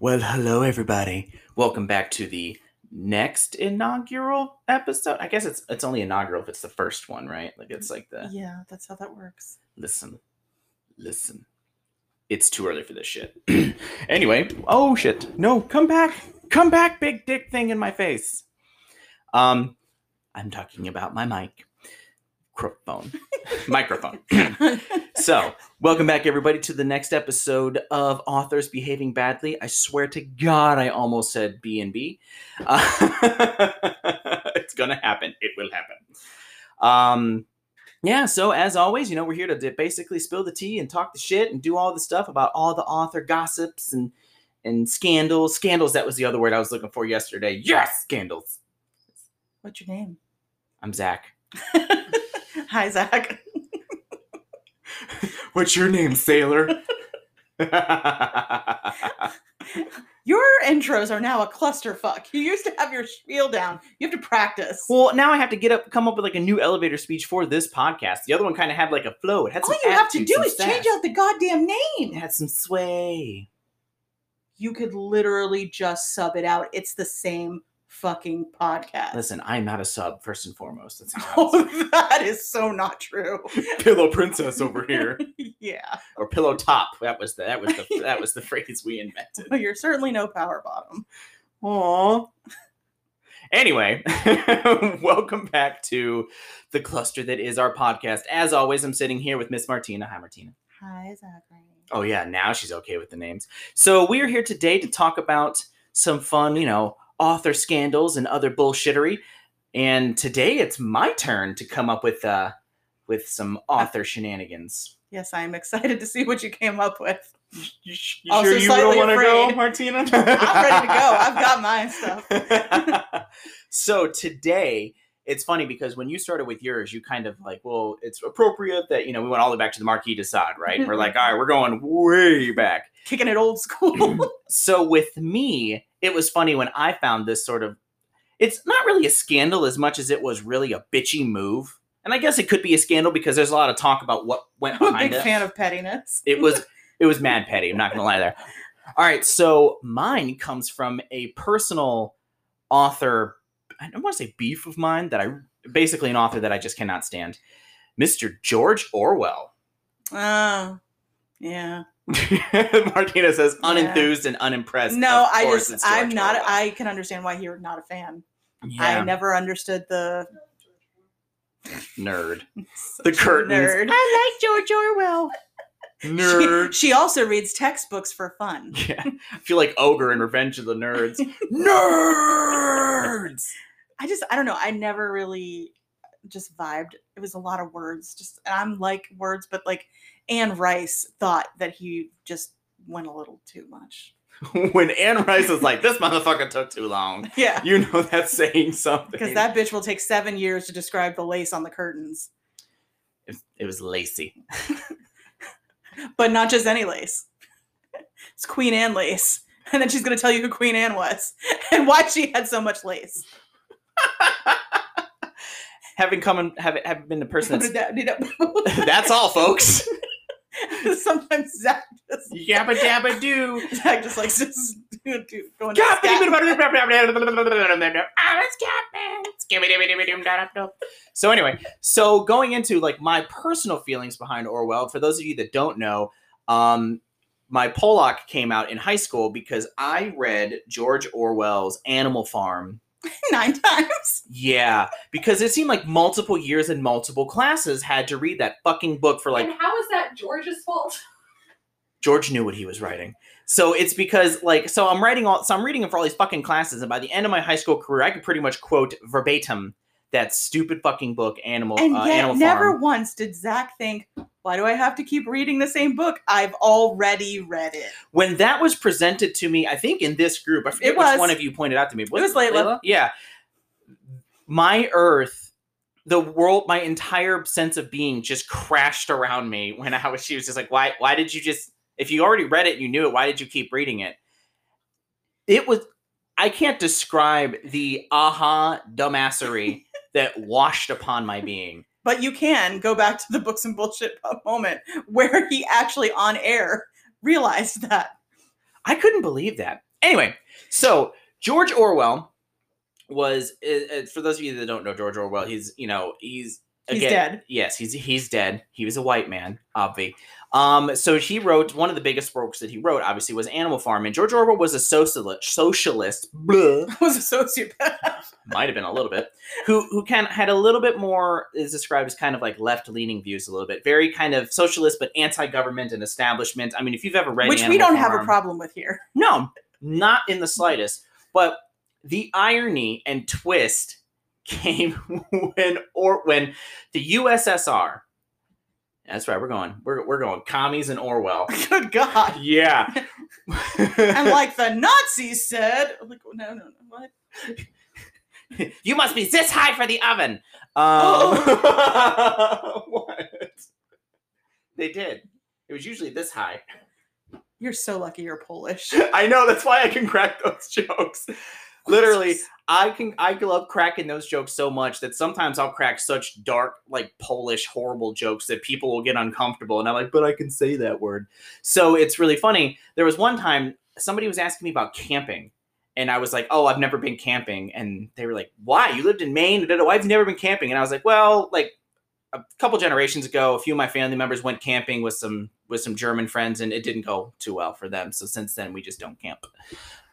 Well, hello everybody. Welcome back to the next inaugural episode. I guess it's it's only inaugural if it's the first one, right? Like it's like the Yeah, that's how that works. listen, listen. It's too early for this shit. anyway, oh shit. No, come back. Come back, big dick thing in my face. Um I'm talking about my mic. Phone. Microphone. So, welcome back, everybody, to the next episode of Authors Behaving Badly. I swear to God, I almost said B and B. Uh, It's gonna happen. It will happen. Um, yeah. So, as always, you know, we're here to basically spill the tea and talk the shit and do all the stuff about all the author gossips and and scandals. Scandals. That was the other word I was looking for yesterday. Yes, scandals. What's your name? I'm Zach. Hi, Zach. What's your name, sailor? Your intros are now a clusterfuck. You used to have your spiel down. You have to practice. Well, now I have to get up, come up with like a new elevator speech for this podcast. The other one kind of had like a flow. It had some. All you have to do is change out the goddamn name. It had some sway. You could literally just sub it out. It's the same fucking podcast. Listen, I'm not a sub first and foremost. That's not Oh, that is so not true. pillow princess over here, yeah. or pillow top. That was the that was the that was the phrase we invented. Well, you're certainly no power bottom. Aww. Anyway, welcome back to the cluster that is our podcast. As always, I'm sitting here with Miss Martina. Hi, Martina. Hi, Zachary. Oh yeah, now she's okay with the names. So we are here today to talk about some fun, you know, author scandals and other bullshittery. And today it's my turn to come up with uh with some author shenanigans. Yes, I am excited to see what you came up with. You, sh- you Also sure you don't want to go. Martina? I'm ready to go. I've got my stuff. so today it's funny because when you started with yours, you kind of like, well, it's appropriate that you know we went all the way back to the Marquis de Sade, right? we're like, all right, we're going way back. Kicking it old school. so with me, it was funny when I found this sort of it's not really a scandal as much as it was really a bitchy move. And I guess it could be a scandal because there's a lot of talk about what went I'm a behind big it. fan of pettiness. It was it was mad petty, I'm not gonna lie there. All right, so mine comes from a personal author, I don't want to say beef of mine that I basically an author that I just cannot stand. Mr. George Orwell. Oh, yeah. Martina says Yeah. unenthused and unimpressed. No, I just, I'm not, Orwell. I can understand why you're not a fan. yeah. I never understood the nerd. The a curtains. Nerd. I like George Orwell. Nerd. She, she also reads textbooks for fun. yeah. I feel like Ogre in Revenge of the Nerds. Nerds. I just, I don't know. I never really uh, just vibed. It was a lot of words. Just, and I'm like words, but like Anne Rice thought that he just went a little too much. when Anne Rice is like, this motherfucker took too long. Yeah. You know that's saying something. Because that bitch will take seven years to describe the lace on the curtains, it, it was lacy. but not just any lace. It's Queen Anne lace. And then she's going to tell you who Queen Anne was and why she had so much lace. Having come and have having been the person that's Sometimes that's all, folks. Sometimes Zach just, Yabba dabba doo. Zach just likes to s- do, do, go scat. So anyway, so going into like my personal feelings behind Orwell, for those of you that don't know, um, my Pollock came out in high school because I read George Orwell's Animal Farm. nine times. Yeah, because it seemed like multiple years and multiple classes had to read that fucking book for like and how is that George's fault? George knew what he was writing. So it's because like so I'm writing all so I'm reading it for all these fucking classes, and by the end of my high school career, I could pretty much quote verbatim that stupid fucking book, Animal And uh, yet, Animal never Farm. once did Zach think, why do I have to keep reading the same book? I've already read it. When that was presented to me, I think in this group, I forget It which was. one of you pointed out to me. It was Layla. Yeah. My Earth the world, my entire sense of being just crashed around me when I was. She was just like, "Why? Why did you just? If you already read it, and you knew it. Why did you keep reading it?" It was. I can't describe the aha dumbassery that washed upon my being. But you can go back to the books and bullshit moment where he actually on air realized that. I couldn't believe that. Anyway, so George Orwell was uh, for those of you that don't know George Orwell, he's you know he's He's dead. Yes, he's he's dead. He was a white man, obvi. Um, so he wrote one of the biggest works that he wrote, obviously, was Animal Farm. And George Orwell was a socialist, socialist, was a sociopath. might have been a little bit, who who kind of had a little bit more is described as kind of like left leaning views, a little bit, very kind of socialist, but anti government and establishment. I mean, if you've ever read, Which we don't have a problem with here. no, not in the slightest. But the irony and twist came when or when the USSR. That's right. We're going. We're we're going. Commies and Orwell. Good God. Yeah. And like the Nazis said, like, no, no, no, what? you must be this high for the oven. Um, what? They did. It was usually this high. You're so lucky you're Polish. I know that's why I can crack those jokes. Literally, I can I love cracking those jokes so much that sometimes I'll crack such dark, like Polish, horrible jokes that people will get uncomfortable, and I'm like, but I can say that word. So it's really funny. There was one time somebody was asking me about camping, and I was like, oh, I've never been camping, and they were like, why? You lived in Maine? Da. I've never been camping, and I was like, well, like a couple generations ago, a few of my family members went camping with some with some German friends, and it didn't go too well for them. So since then, we just don't camp.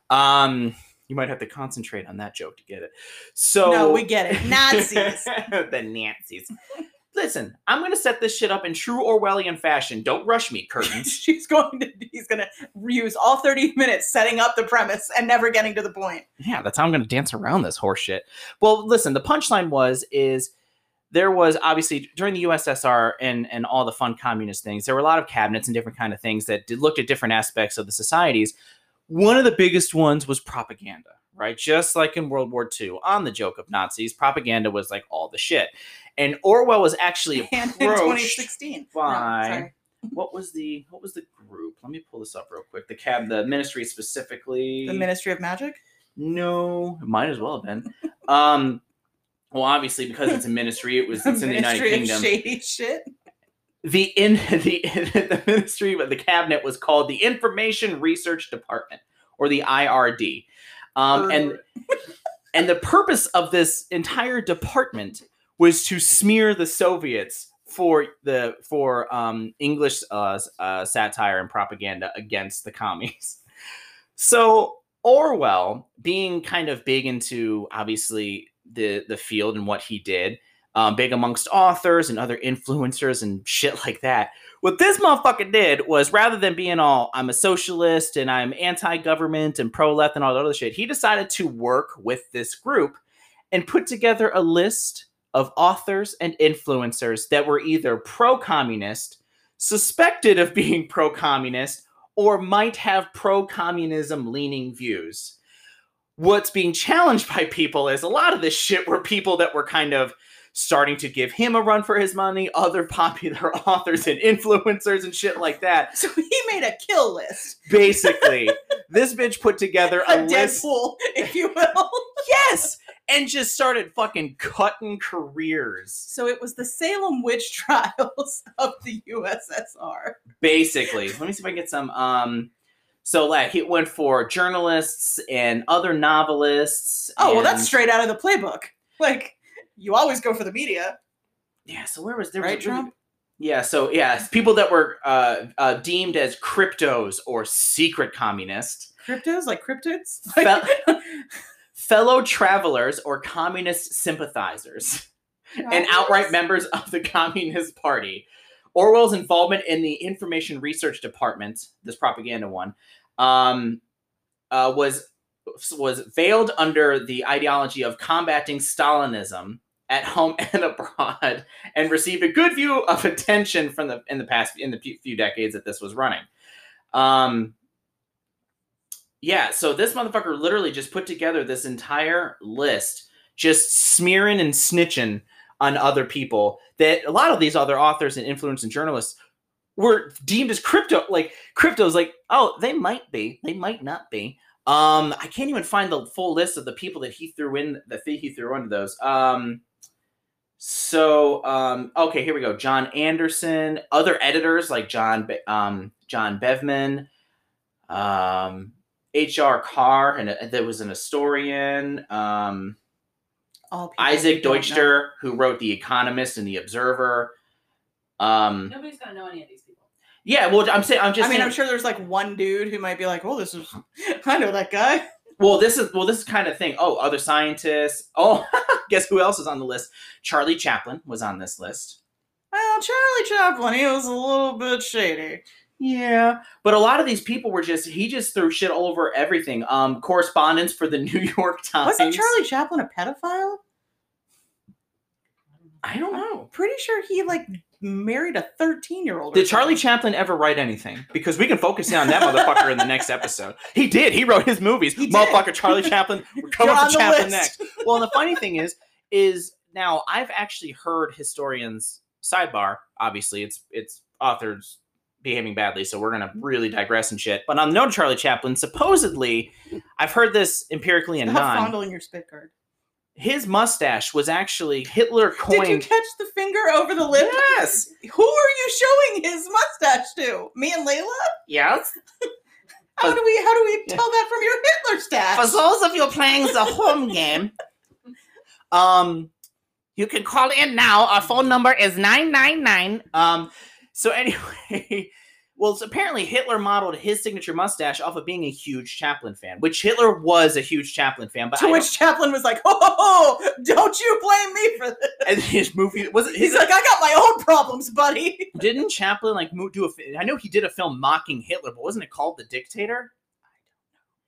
Um, you might have to concentrate on that joke to get it. So No, we get it. Nazis. the Nazis. Listen, I'm gonna set this shit up in true Orwellian fashion. Don't rush me, curtains. She's going to. He's going to use all 30 minutes setting up the premise and never getting to the point. yeah, that's how I'm gonna dance around this horse shit. Well, listen, the punchline was is there was obviously during the USSR and and all the fun communist things, there were a lot of cabinets and different kind of things that did, looked at different aspects of the societies. One of the biggest ones was propaganda, right? Just like in World War II, on the joke of Nazis, propaganda was like all the shit. And Orwell was actually And in approached 2016. by No, what was the what was the group? Let me pull this up real quick. The cab, the ministry specifically. The Ministry of Magic? No, it might as well have been. um, well, obviously because it's a ministry, it was it's in the United Kingdom. Shady shit. The in the the ministry, but the cabinet was called the Information Research Department or the IRD, um, and and the purpose of this entire department was to smear the Soviets for the for um, English uh, uh, satire and propaganda against the commies. So Orwell, being kind of big into obviously the the field and what he did, um, big amongst authors and other influencers and shit like that. What this motherfucker did was rather than being all I'm a socialist and I'm anti-government and pro-left and all that other shit, he decided to work with this group and put together a list of authors and influencers that were either pro-communist, suspected of being pro-communist, or might have pro-communism leaning views. What's being challenged by people is a lot of this shit were people that were kind of starting to give him a run for his money, other popular authors and influencers and shit like that. So he made a kill list. Basically, this bitch put together a, A list. Deadpool, if you will. Yes, and just started fucking cutting careers. So it was the Salem witch trials of the USSR. Basically, let me see if I can get some. Um, so like he went for journalists and other novelists. Oh, well, that's straight out of the playbook. Like, you always go for the media, Yeah. So where was there? was right, really- Trump? Yeah, so yeah, people that were uh, uh, deemed as cryptos or secret communists, Cryptos, like cryptids? Fel- fellow travelers or communist sympathizers, and outright members of the Communist Party. Orwell's involvement in the Information Research Department, this propaganda one, um, uh, was was veiled under the ideology of combating Stalinism at home and abroad, and received a good view of attention from the in the past in the few decades that this was running. Um, yeah, so this motherfucker literally just put together this entire list, just smearing and snitching on other people that a lot of these other authors and influencers and journalists were deemed as crypto like cryptos like oh they might be they might not be um i can't even find the full list of the people that he threw in the that he threw into those um so um okay here we go john anderson other editors like john Be- um john Beavan um hr carr and uh, there was an historian um All isaac we know. deutscher who wrote the economist and the observer um Nobody's gonna know any of these people. yeah well i'm saying i'm just I mean, saying, I'm sure there's like one dude who might be like, "Oh, this is I know that guy." Well, this is well, this is kind of thing. Oh, other scientists. Oh, guess who else is on the list? Charlie Chaplin was on this list. Well, Charlie Chaplin, he was a little bit shady. Yeah, but a lot of these people were just he just threw shit all over everything. Um, correspondence for the New York Times. Wasn't Charlie Chaplin a pedophile? I don't know. Pretty sure he like married a 13 year old. Did Charlie Chaplin ever write anything? Because we can focus in on that motherfucker in the next episode. He did. He wrote his movies. He did. Motherfucker, Charlie Chaplin. We're coming for Chaplin list. next. Well, and the funny thing is, is now I've actually heard historians sidebar. Obviously, it's it's authors behaving badly, so we're gonna really mm-hmm. digress and shit. But on the note of Charlie Chaplin, supposedly, I've heard this empirically and non. fondling your spit card. His mustache was actually Hitler Did you coined. catch the finger over the lip? Yes. Who are you showing his mustache to? Me and Layla? Yes. How But- do we how do we tell that from your Hitler stash? For those of you playing the home game, um, you can call in now. Our phone number is 999. Um, so anyway, well, it's apparently Hitler modeled his signature mustache off of being a huge Chaplin fan, which Hitler was a huge Chaplin fan, but to I which Chaplin was like, "Oh, ho, ho, don't you blame me for this." and his movie was it He's like, "I got my own problems, buddy." didn't Chaplin like do a I know he did a film mocking Hitler, but wasn't it called The Dictator?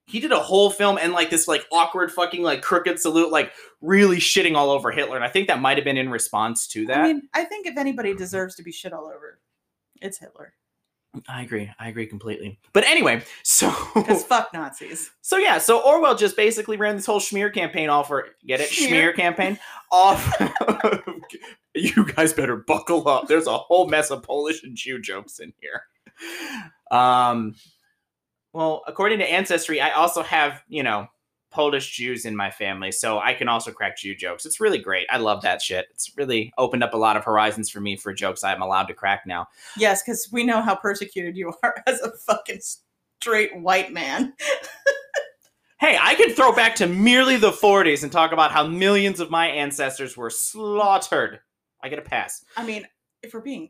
He did a whole film and like this like awkward fucking like crooked salute, like really shitting all over Hitler, and I think that might have been in response to that. I mean, I think if anybody deserves to be shit all over, it's Hitler. I agree. I agree completely. But anyway, so Because fuck Nazis. so yeah, so Orwell just basically ran this whole schmear campaign off for get it Schmear. schmear campaign off. you guys better buckle up. There's a whole mess of Polish and Jew jokes in here. Um, well, according to Ancestry, I also have you know Polish Jews in my family, so I can also crack Jew jokes. It's really great. I love that shit. It's really opened up a lot of horizons for me for jokes I'm allowed to crack now. Yes, because we know how persecuted you are as a fucking straight white man. Hey, I can throw back to merely the 40s and talk about how millions of my ancestors were slaughtered. I get a pass. I mean, if we're being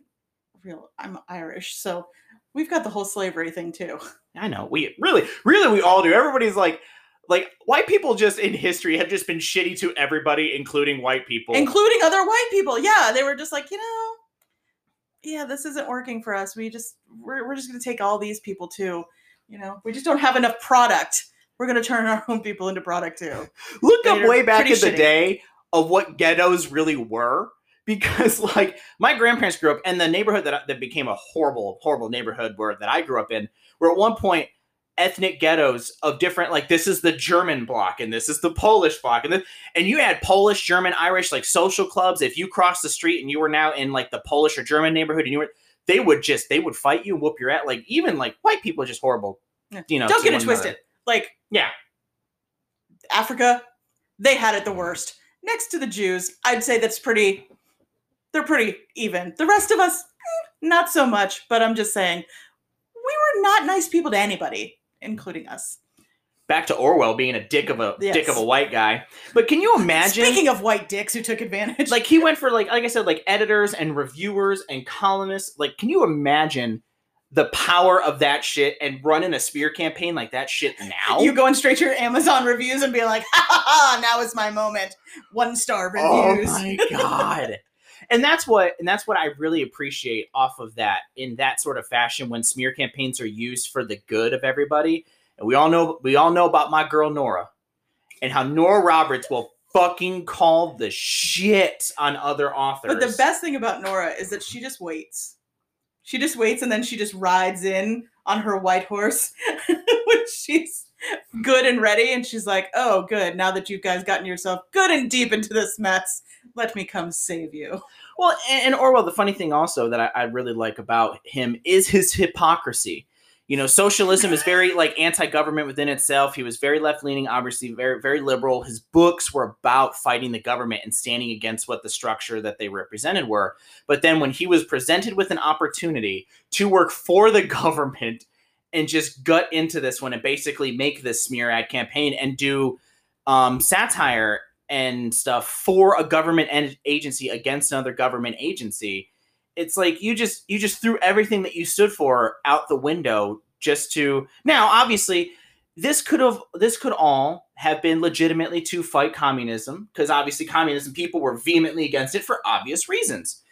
real, I'm Irish, so we've got the whole slavery thing too. I know. We really, really, we all do. Everybody's like, like white people just in history have just been shitty to everybody, including white people. including other white people. Yeah, they were just like, you know, yeah, this isn't working for us. We just we're we're just gonna take all these people too. You know, we just don't have enough product. We're gonna turn our own people into product too. Look up way back in pretty the day of what ghettos really were. Because like my grandparents grew up, and the neighborhood that that became a horrible, horrible neighborhood where that I grew up in, where at one point ethnic ghettos of different like this is the German block and this is the Polish block and this, and you had Polish, German, Irish like social clubs. If you crossed the street and you were now in like the Polish or German neighborhood and you were they would just they would fight you and whoop your ass. Like even like white people are just horrible. Yeah. You know, don't get it twisted. another. Like Yeah. Africa, they had it the worst. Next to the Jews, I'd say that's pretty. They're pretty even. The rest of us, eh, not so much. But I'm just saying, we were not nice people to anybody, including us. Back to Orwell being a dick of a dick of a white guy. But can you imagine Speaking of white dicks who took advantage, like he went for like like I said, like editors and reviewers and columnists. Like, can you imagine the power of that shit and running a spear campaign like that shit now? you going straight to your Amazon reviews and being like, ha ha ha, now is my moment. One star reviews. oh reviews. my god. And that's what and that's what I really appreciate off of that in that sort of fashion when smear campaigns are used for the good of everybody. And we all know we all know about my girl Nora and how Nora Roberts will fucking call the shit on other authors. But the best thing about Nora is that she just waits. She just waits and then she just rides in on her white horse when she's good and ready. And she's like, oh, good. Now that you guys gotten yourself good and deep into this mess, let me come save you. Well, and, Orwell, the funny thing also that I, I really like about him is his hypocrisy. You know, socialism is very like anti-government within itself. He was very left-leaning, obviously very very liberal. His books were about fighting the government and standing against what the structure that they represented were. But then when he was presented with an opportunity to work for the government and just gut into this one and basically make this smear ad campaign and do um, satire and stuff for a government en- agency against another government agency it's like you just you just threw everything that you stood for out the window just to now obviously this could have this could all have been legitimately to fight communism because obviously communism people were vehemently against it for obvious reasons.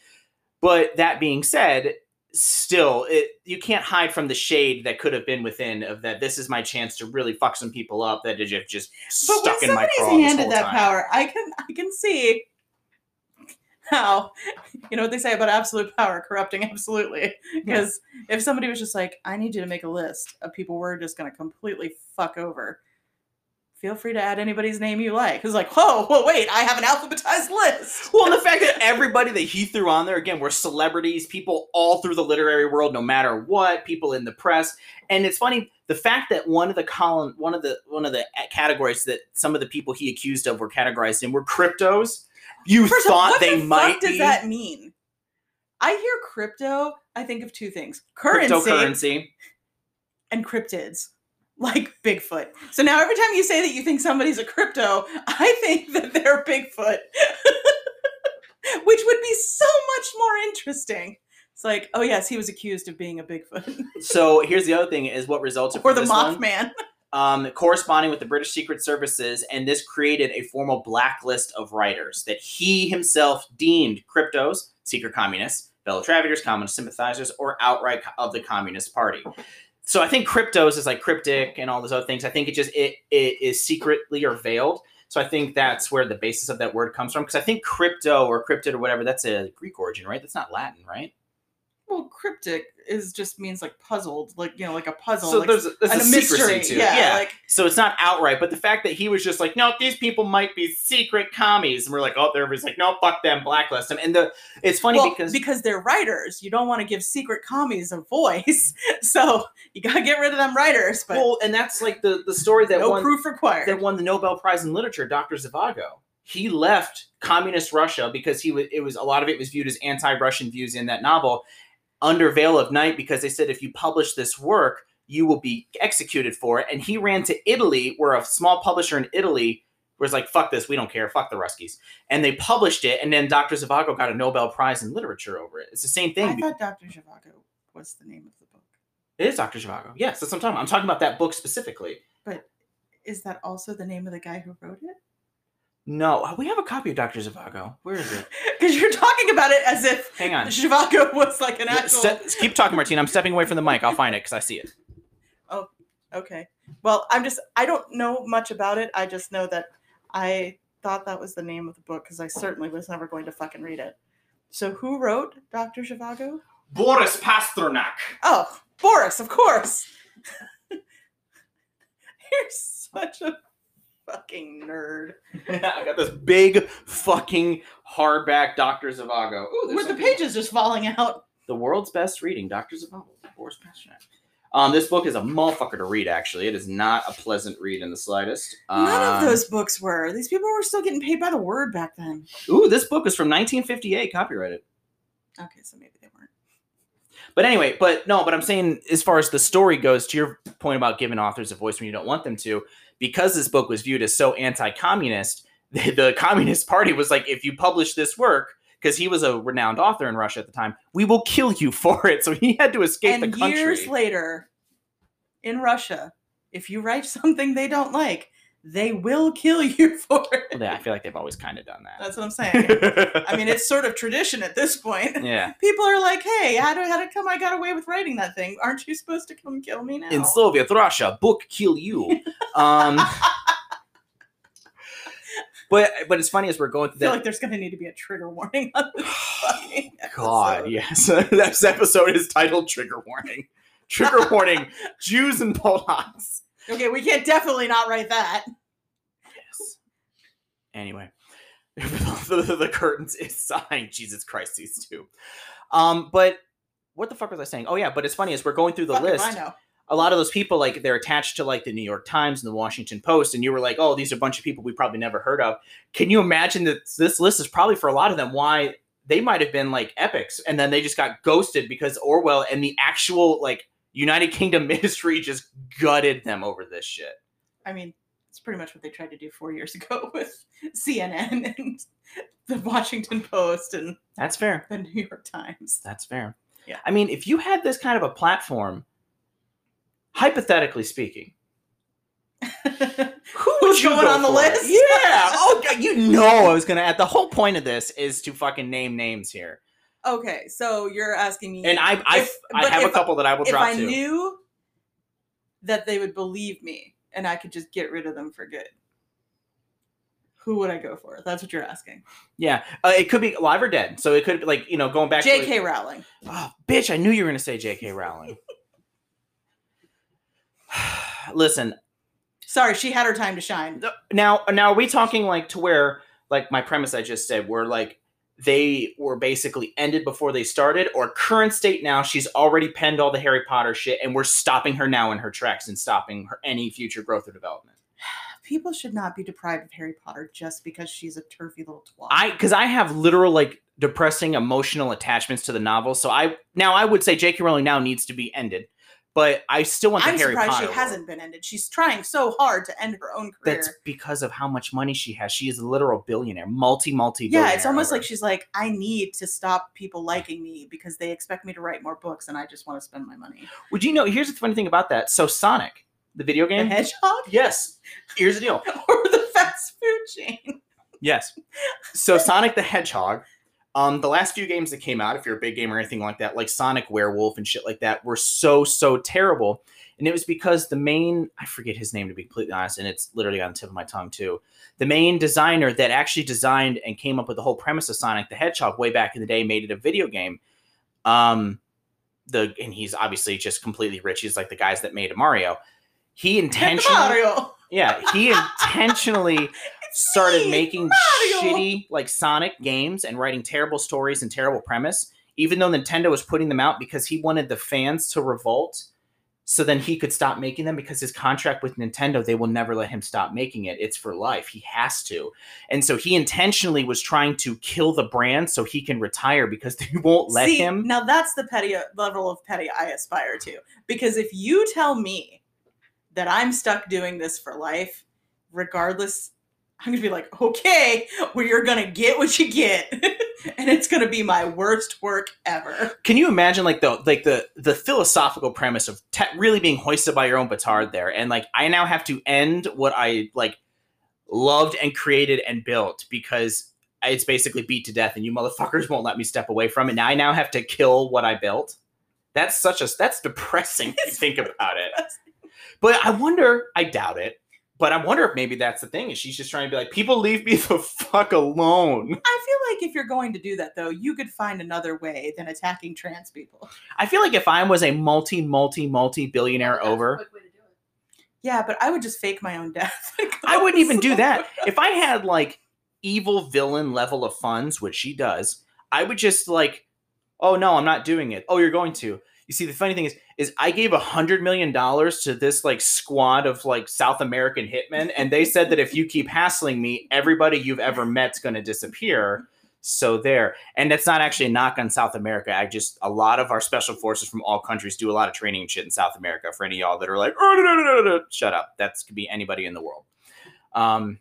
But that being said still it you can't hide from the shade that could have been within of that this is my chance to really fuck some people up that is just just But stuck when in my somebody's craw handed that time. power, I can I can see how you know what they say about absolute power corrupting absolutely. Because if somebody was just like, I need you to make a list of people we're just gonna completely fuck over, feel free to add anybody's name you like. It's like, oh, well, wait, I have an alphabetized list. Well, and the fact that everybody that he threw on there again were celebrities, people all through the literary world, no matter what, people in the press, and it's funny the fact that one of the column, one of the one of the categories that some of the people he accused of were categorized in were cryptos. You First thought what they the might fuck does be that mean? I hear crypto, I think of two things. Currency cryptocurrency. and cryptids. Like Bigfoot. So now every time you say that you think somebody's a crypto, I think that they're Bigfoot. Which would be so much more interesting. It's like, oh yes, he was accused of being a Bigfoot. So here's the other thing: is what resulted or from the. Mothman. um, corresponding with the British Secret Services, and this created a formal blacklist of writers that he himself deemed cryptos, secret communists, fellow travelers, communist sympathizers, or outright of the Communist Party. So I think cryptos is like cryptic and all those other things. I think it just it, it is secretly or veiled. So I think that's where the basis of that word comes from. Because I think crypto or cryptid or whatever, that's a Greek origin, right? That's not Latin, right? Well, cryptic is just means like puzzled, like you know, like a puzzle. so like, there's, a- there's and a a secrecy mystery. to it. yeah, like So it's not outright, but the fact that he was just like, no, these people might be secret commies, and we're like, oh, everybody's like, no, fuck them, blacklist them. And the it's funny well, because they're writers. You don't want to give secret commies a voice, so you gotta get rid of them writers. But well, and that's like the the story that no won proof required. that won the Nobel Prize in Literature, Dr. Zhivago. He left communist Russia because he was it was a lot of it was viewed as anti-Russian views in that novel under veil of night because they said if you publish this work you will be executed for it and he ran to Italy where a small publisher in Italy was like fuck this we don't care fuck the Ruskies and they published it and then Dr. Zhivago got a Nobel Prize in Literature over it it's the same thing. I thought Dr. Zhivago was the name of the. It is Dr. Zhivago yes that's what I'm talking about I'm talking about that book specifically But Is that also the name of the guy who wrote it? no uh, we have a copy of Dr. Zhivago where is it Because you're talking about it as if hang on Zhivago was like an Yeah, actual. ste- keep talking, Martina. I'm stepping away from the mic. I'll find it because I see it. Oh, okay. Well, I'm just. I don't know much about it. I just know that I thought that was the name of the book because I certainly was never going to fucking read it. So who wrote Dr. Zhivago? Boris Pasternak. Oh, Boris, of course. You're such a fucking nerd. I got this big fucking hardback Dr. Zhivago. Ooh, there's With the pages just falling out. The world's best reading, Dr. Zhivago, Boris Pasternak. Um, this book is a motherfucker to read. Actually, it is not a pleasant read in the slightest. None of Um, those books were. These people were still getting paid by the word back then. Ooh, this book is from 1958, copyrighted. Okay, so maybe they weren't. But anyway, but no, but I'm saying as far as the story goes, to your point about giving authors a voice when you don't want them to, because this book was viewed as so anti-communist, the, the Communist Party was like, if you publish this work, because he was a renowned author in Russia at the time, we will kill you for it. So he had to escape and the country. years later, in Russia, if you write something they don't like, they will kill you for it. Yeah, I feel like they've always kind of done that. That's what I'm saying. I mean, it's sort of tradition at this point. yeah. People are like, "Hey, how did how did come I got away with writing that thing? Aren't you supposed to come kill me now?" In Soviet Russia, book kill you. Um, but but it's funny as we're going I through feel that. like there's going to need to be a trigger warning on this God, yes. this episode is titled Trigger Warning. Trigger Warning Jews and Polacks. Okay, we can't definitely not write that. Yes. Anyway, the, the curtains is signed. Jesus Christ, these two. Um, but what the fuck was I saying? Oh yeah, but it's funny as we're going through the list. I know. a lot of those people like they're attached to like the New York Times and the Washington Post, and you were like, oh, these are a bunch of people we probably never heard of. Can you imagine that this list is probably for a lot of them why they might have been like epics, and then they just got ghosted because Orwell and the actual like United Kingdom ministry just gutted them over this shit. I mean, it's pretty much what they tried to do four years ago with CNN and the Washington Post and That's fair. the New York Times. That's fair. Yeah. I mean, if you had this kind of a platform, hypothetically speaking, who you going go on the for? list? Yeah. Oh, God, you know I was gonna. At the whole point of this is to fucking name names here, okay, so you're asking me, and I I, If- I have a couple that I will if drop If I to. knew that they would believe me and I could just get rid of them for good, who would I go for? That's what you're asking. yeah, uh, it could be alive or dead. So it could be like you know going back. to J.K. Rowling. Oh, bitch! I knew you were gonna say J.K. Rowling. Listen, Sorry, she had her time to shine. now now are we talking like to where like my premise I just said where like they were basically ended before they started or current state now she's already penned all the Harry Potter shit and we're stopping her now in her tracks and stopping her any future growth or development. People should not be deprived of Harry Potter just because she's a turfy little twat. I cuz I have literal like depressing emotional attachments to the novel so I now I would say J.K. Rowling now needs to be ended but I still want the I'm surprised Potter she world. hasn't been ended. She's trying so hard to end her own career. That's because of how much money she has. She is a literal billionaire, multi multi. yeah, it's almost like she's like, I need to stop people liking me because they expect me to write more books and I just want to spend my money. Would you know? Here's the funny thing about that. So Sonic, the video The game. hedgehog yes. Here's the deal. or the fast food chain? Yes. So Sonic the Hedgehog. Um, the last few games that came out, if you're a big game or anything like that, like Sonic Werewolf and shit like that, were so so terrible. And it was because the main I forget his name to be completely honest, and it's literally on the tip of my tongue too. The main designer that actually designed and came up with the whole premise of Sonic the Hedgehog way back in the day made it a video game. Um, the and he's obviously just completely rich. He's like the guys that made Mario. He intentionally, Mario. yeah, he intentionally started me, making Mario. shitty like Sonic games and writing terrible stories and terrible premise, even though Nintendo was putting them out because he wanted the fans to revolt. So then he could stop making them because his contract with Nintendo, they will never let him stop making it. It's for life. He has to. And so he intentionally was trying to kill the brand so he can retire because they won't let See, him. Now that's the petty level of petty I aspire to. Because if you tell me that I'm stuck doing this for life, regardless, I'm gonna be like, okay, well, you're gonna get what you get, and it's gonna be my worst work ever. Can you imagine like the like the the philosophical premise of te- really being hoisted by your own petard there, and like I now have to end what I like loved and created and built because it's basically beat to death, and you motherfuckers won't let me step away from it. Now I now have to kill what I built. That's such a that's depressing you think about it. But I wonder, I doubt it. But I wonder if maybe that's the thing. Is she's just trying to be like, people leave me the fuck alone. I feel like if you're going to do that, though, you could find another way than attacking trans people. I feel like if I was a multi, multi, multi billionaire over, quick way to do it. Yeah, but I would just fake my own death. I wouldn't even do that. If I had like evil villain level of funds, which she does, I would just like, oh no, I'm not doing it. Oh, you're going to. You see, the funny thing is, is I gave a hundred million dollars to this like squad of like South American hitmen, and they said that if you keep hassling me, everybody you've ever met's going to disappear. So there, and that's not actually a knock on South America. I just a lot of our special forces from all countries do a lot of training and shit in South America. For any y'all that are like, "Oh, no, no, no, no," shut up. That's could be anybody in the world. Um,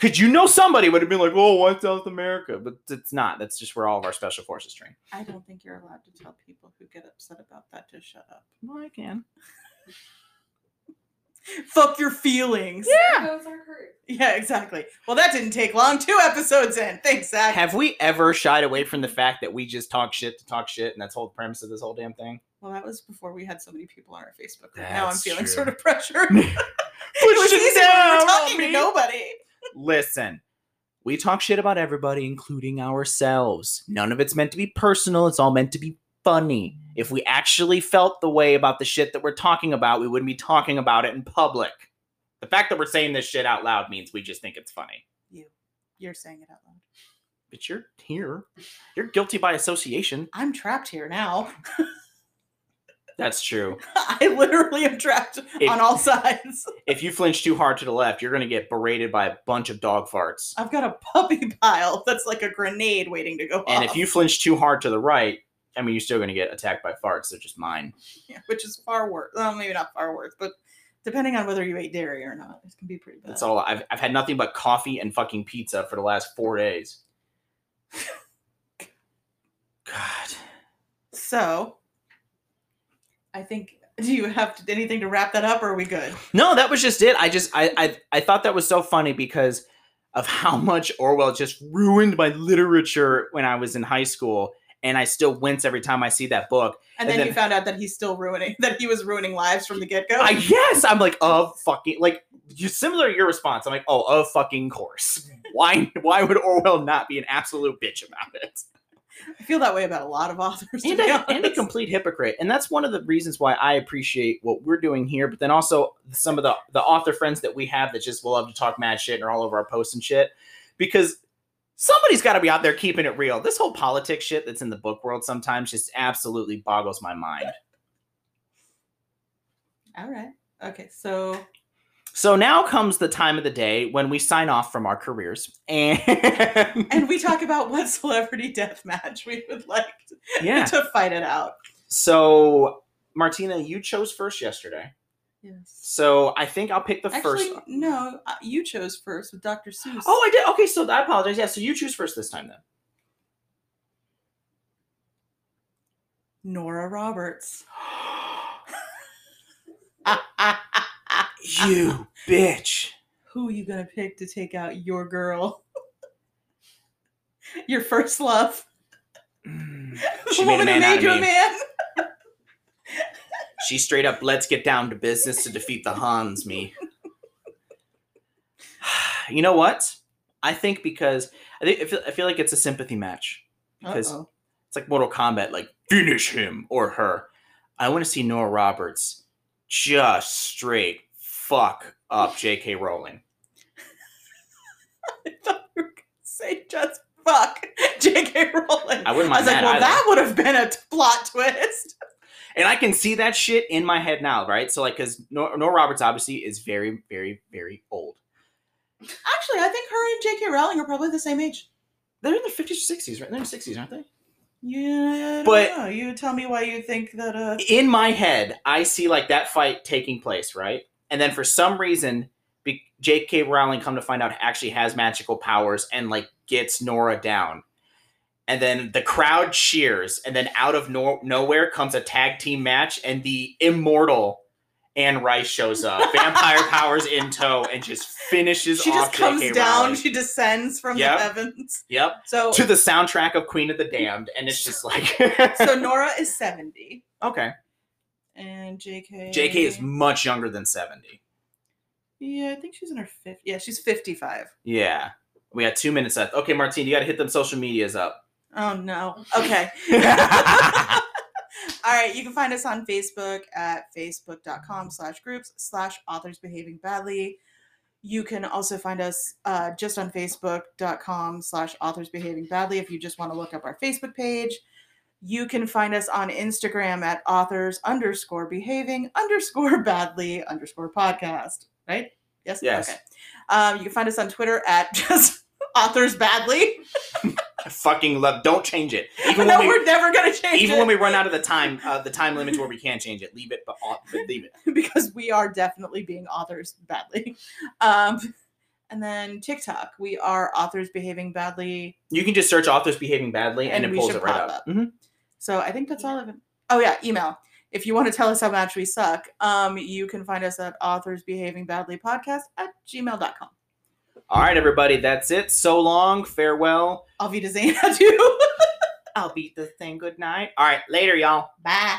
could you know somebody would have been like, "Oh, why South America?" But it's not. That's just where all of our special forces train. I don't think you're allowed to tell people who get upset about that to shut up. Well, I can. Fuck your feelings. There goes our hurt. Yeah, exactly. Well, that didn't take long. Two episodes in. Thanks, Zach. Have we ever shied away from the fact that we just talk shit to talk shit, and that's the whole premise of this whole damn thing? well, that was before we had so many people on our Facebook group. now I'm feeling true. sort of pressured. Push it was it easy when we down were talking to me. nobody. Listen, we talk shit about everybody, including ourselves. None of it's meant to be personal. It's all meant to be funny. If we actually felt the way about the shit that we're talking about, we wouldn't be talking about it in public. The fact that we're saying this shit out loud means we just think it's funny. You. You're saying it out loud. But you're here. You're guilty by association. I'm trapped here now. That's true. I literally am trapped If- on all sides. If you flinch too hard to the left, you're gonna get berated by a bunch of dog farts. I've got a puppy pile that's like a grenade waiting to go And off. And if you flinch too hard to the right, I mean, you're still gonna get attacked by farts. They're just mine. Yeah, which is far worse. Well, maybe not far worse, but depending on whether you ate dairy or not, it can be pretty bad. That's all. I've I've had nothing but coffee and fucking pizza for the last four days. God. So, I think. Do you have to, anything to wrap that up, or are we good? No, that was just it. I just I I, I thought that was so funny because of how much Orwell just ruined my literature when I was in high school, and I still wince every time I see that book. And And then, then- you found out that he's still ruining that he was ruining lives from the get go. I yes, I'm like of fucking like you similar to your response. I'm like, oh, of fucking course. Why why would Orwell not be an absolute bitch about it? I feel that way about a lot of authors. And a, and a complete hypocrite. And that's one of the reasons why I appreciate what we're doing here. But then also some of the the author friends that we have that just love to talk mad shit and are all over our posts and shit, because somebody's got to be out there keeping it real. This whole politics shit that's in the book world sometimes just absolutely boggles my mind. All right. Okay. So So now comes the time of the day when we sign off from our careers, and, and we talk about what celebrity death match we would like to, yeah. to fight it out. So Martina, you chose first yesterday. Yes. So I think I'll pick the Actually, first. no. uh, You chose first with Dr. Seuss. Oh, I did. Okay, so I apologize. Yeah, so you choose first this time then. Nora Roberts. you bitch. Who are you gonna pick to take out your girl? your first love. Mm. The She made a man out made of you a me. man. She straight up, let's get down to business to defeat the Huns, me. you know what? I think because I think I feel, I feel like it's a sympathy match. Because Uh-oh. it's like Mortal Kombat, like finish him or her. I want to see Nora Roberts just straight fuck up J.K. Rowling. I thought you were gonna say just fuck J.K. Rowling. I wouldn't I was mind like, that well, either. that would have been a t- plot twist. And I can see that shit in my head now, right? So like, because Nora, Roberts obviously is very, very, very old. Actually, I think her and J.K. Rowling are probably the same age. They're in their fifties or sixties, right? They're in their sixties, aren't they? Yeah, I don't But- know. you tell me why you think that. Uh, In my head, I see like that fight taking place, right? And then for some reason, be- J.K. Rowling come to find out actually has magical powers and like gets Nora down. And then the crowd cheers, and then out of no- nowhere comes a tag team match, and the immortal Anne Rice shows up, vampire powers in tow, and just finishes she just comes J.K. down. Rowling. She descends from Yep. the heavens. Yep. So, To the soundtrack of Queen of the Damned, and it's just like so Nora is seventy, okay. And J.K. J.K. is much younger than seventy. Yeah, I think she's in her fifth. Yeah, she's fifty-five. Yeah. We got two minutes left. Okay, Martine, you got to hit them social medias up. Oh no. Okay. All right, you can find us on Facebook at facebook.com slash groups slash authors behaving badly. You can also find us uh, just on facebook.com slash authors behaving badly if you just want to look up our Facebook page. You can find us on Instagram at authors underscore behaving underscore badly underscore podcast. Right? Yes? Yes. Okay. Um, you can find us on Twitter at just authors badly. I fucking love. Don't change it. Even no, when we, we're never going to change it. even it. when we run out of the time, uh, the time limits where we can't change it. Leave it, but, but leave it. because we are definitely being authors badly. Um, and then TikTok, we are authors behaving badly. You can just search authors behaving badly, and, And it pulls it right up. up. Mhm. So I think that's all of it. Oh yeah, email. If you want to tell us how much we suck, um, you can find us at authors behaving badly podcast at gmail.com. All right, everybody, that's it. So long. Farewell. I'll Auf Wiedersehen, adieu. I'll beat the thing. Good night. All right, later, y'all. Bye.